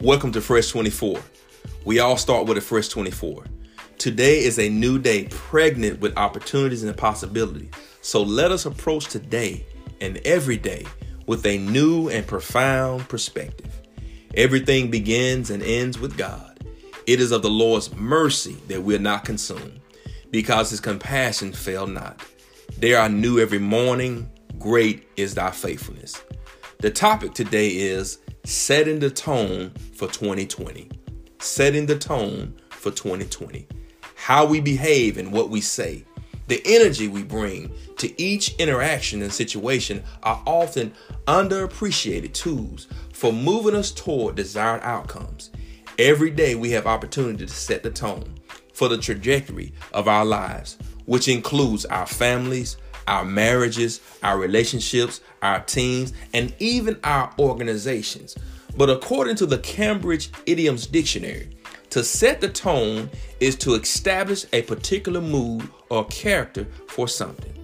Welcome to Fresh 24. We all start with a Fresh 24. Today is a new day pregnant with opportunities and possibilities. So let us approach today and every day with a new and profound perspective. Everything begins and ends with God. It is of the Lord's mercy that we are not consumed, because his compassion fail not. They are new every morning. Great is thy faithfulness. The topic today is setting the tone for 2020. Setting the tone for 2020. How we behave and what we say. The energy we bring to each interaction and situation are often underappreciated tools for moving us toward desired outcomes. Every day we have opportunity to set the tone for the trajectory of our lives, which includes our families, our marriages, our relationships, our teams, and even our organizations. But according to the Cambridge Idioms Dictionary, to set the tone is to establish a particular mood or character for something.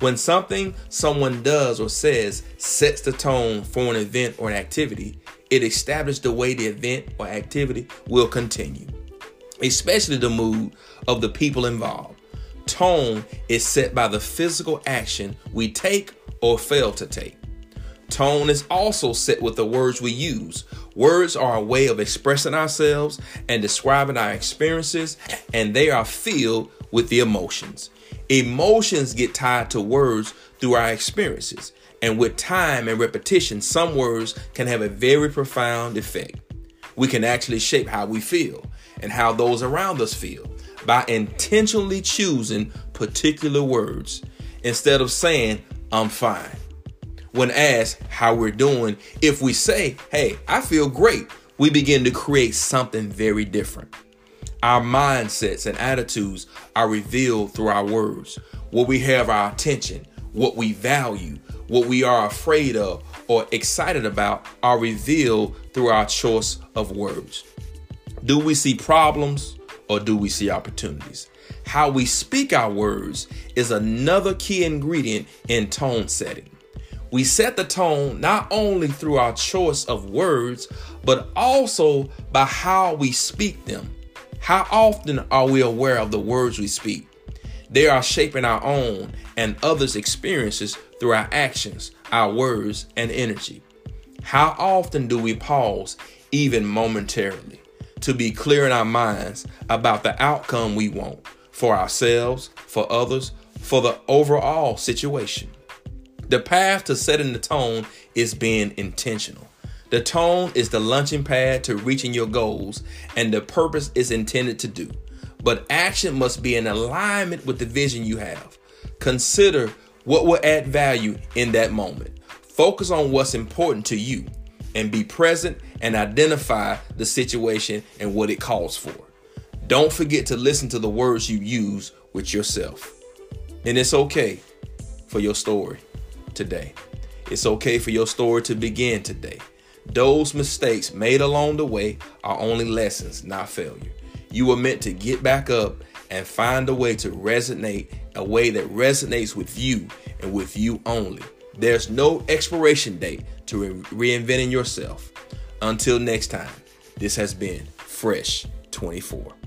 When something someone does or says sets the tone for an event or an activity, it establishes the way the event or activity will continue, especially the mood of the people involved. Tone is set by the physical action we take or fail to take. Tone is also set with the words we use. Words are a way of expressing ourselves and describing our experiences, and they are filled with the emotions. Emotions get tied to words through our experiences, and with time and repetition, some words can have a very profound effect. We can actually shape how we feel and how those around us feel by intentionally choosing particular words instead of saying, I'm fine. When asked how we're doing, if we say, Hey, I feel great, we begin to create something very different. Our mindsets and attitudes are revealed through our words, what we have our attention, what we value, what we are afraid of or excited about are revealed through our choice of words. Do we see problems or do we see opportunities? How we speak our words is another key ingredient in tone setting. We set the tone not only through our choice of words, but also by how we speak them. How often are we aware of the words we speak? They are shaping our own and others' experiences through our actions, our words, and energy. How often do we pause, even momentarily, to be clear in our minds about the outcome we want for ourselves, for others, for the overall situation? The path to setting the tone is being intentional. The tone is the launching pad to reaching your goals, and the purpose is intended to do. But action must be in alignment with the vision you have. Consider what will add value in that moment. Focus on what's important to you and be present and identify the situation and what it calls for. Don't forget to listen to the words you use with yourself. And it's okay for your story today. It's okay for your story to begin today. Those mistakes made along the way are only lessons, not failure. You were meant to get back up and find a way to resonate, a way that resonates with you and with you only. There's no expiration date to re- reinventing yourself. Until next time, this has been Fresh 24.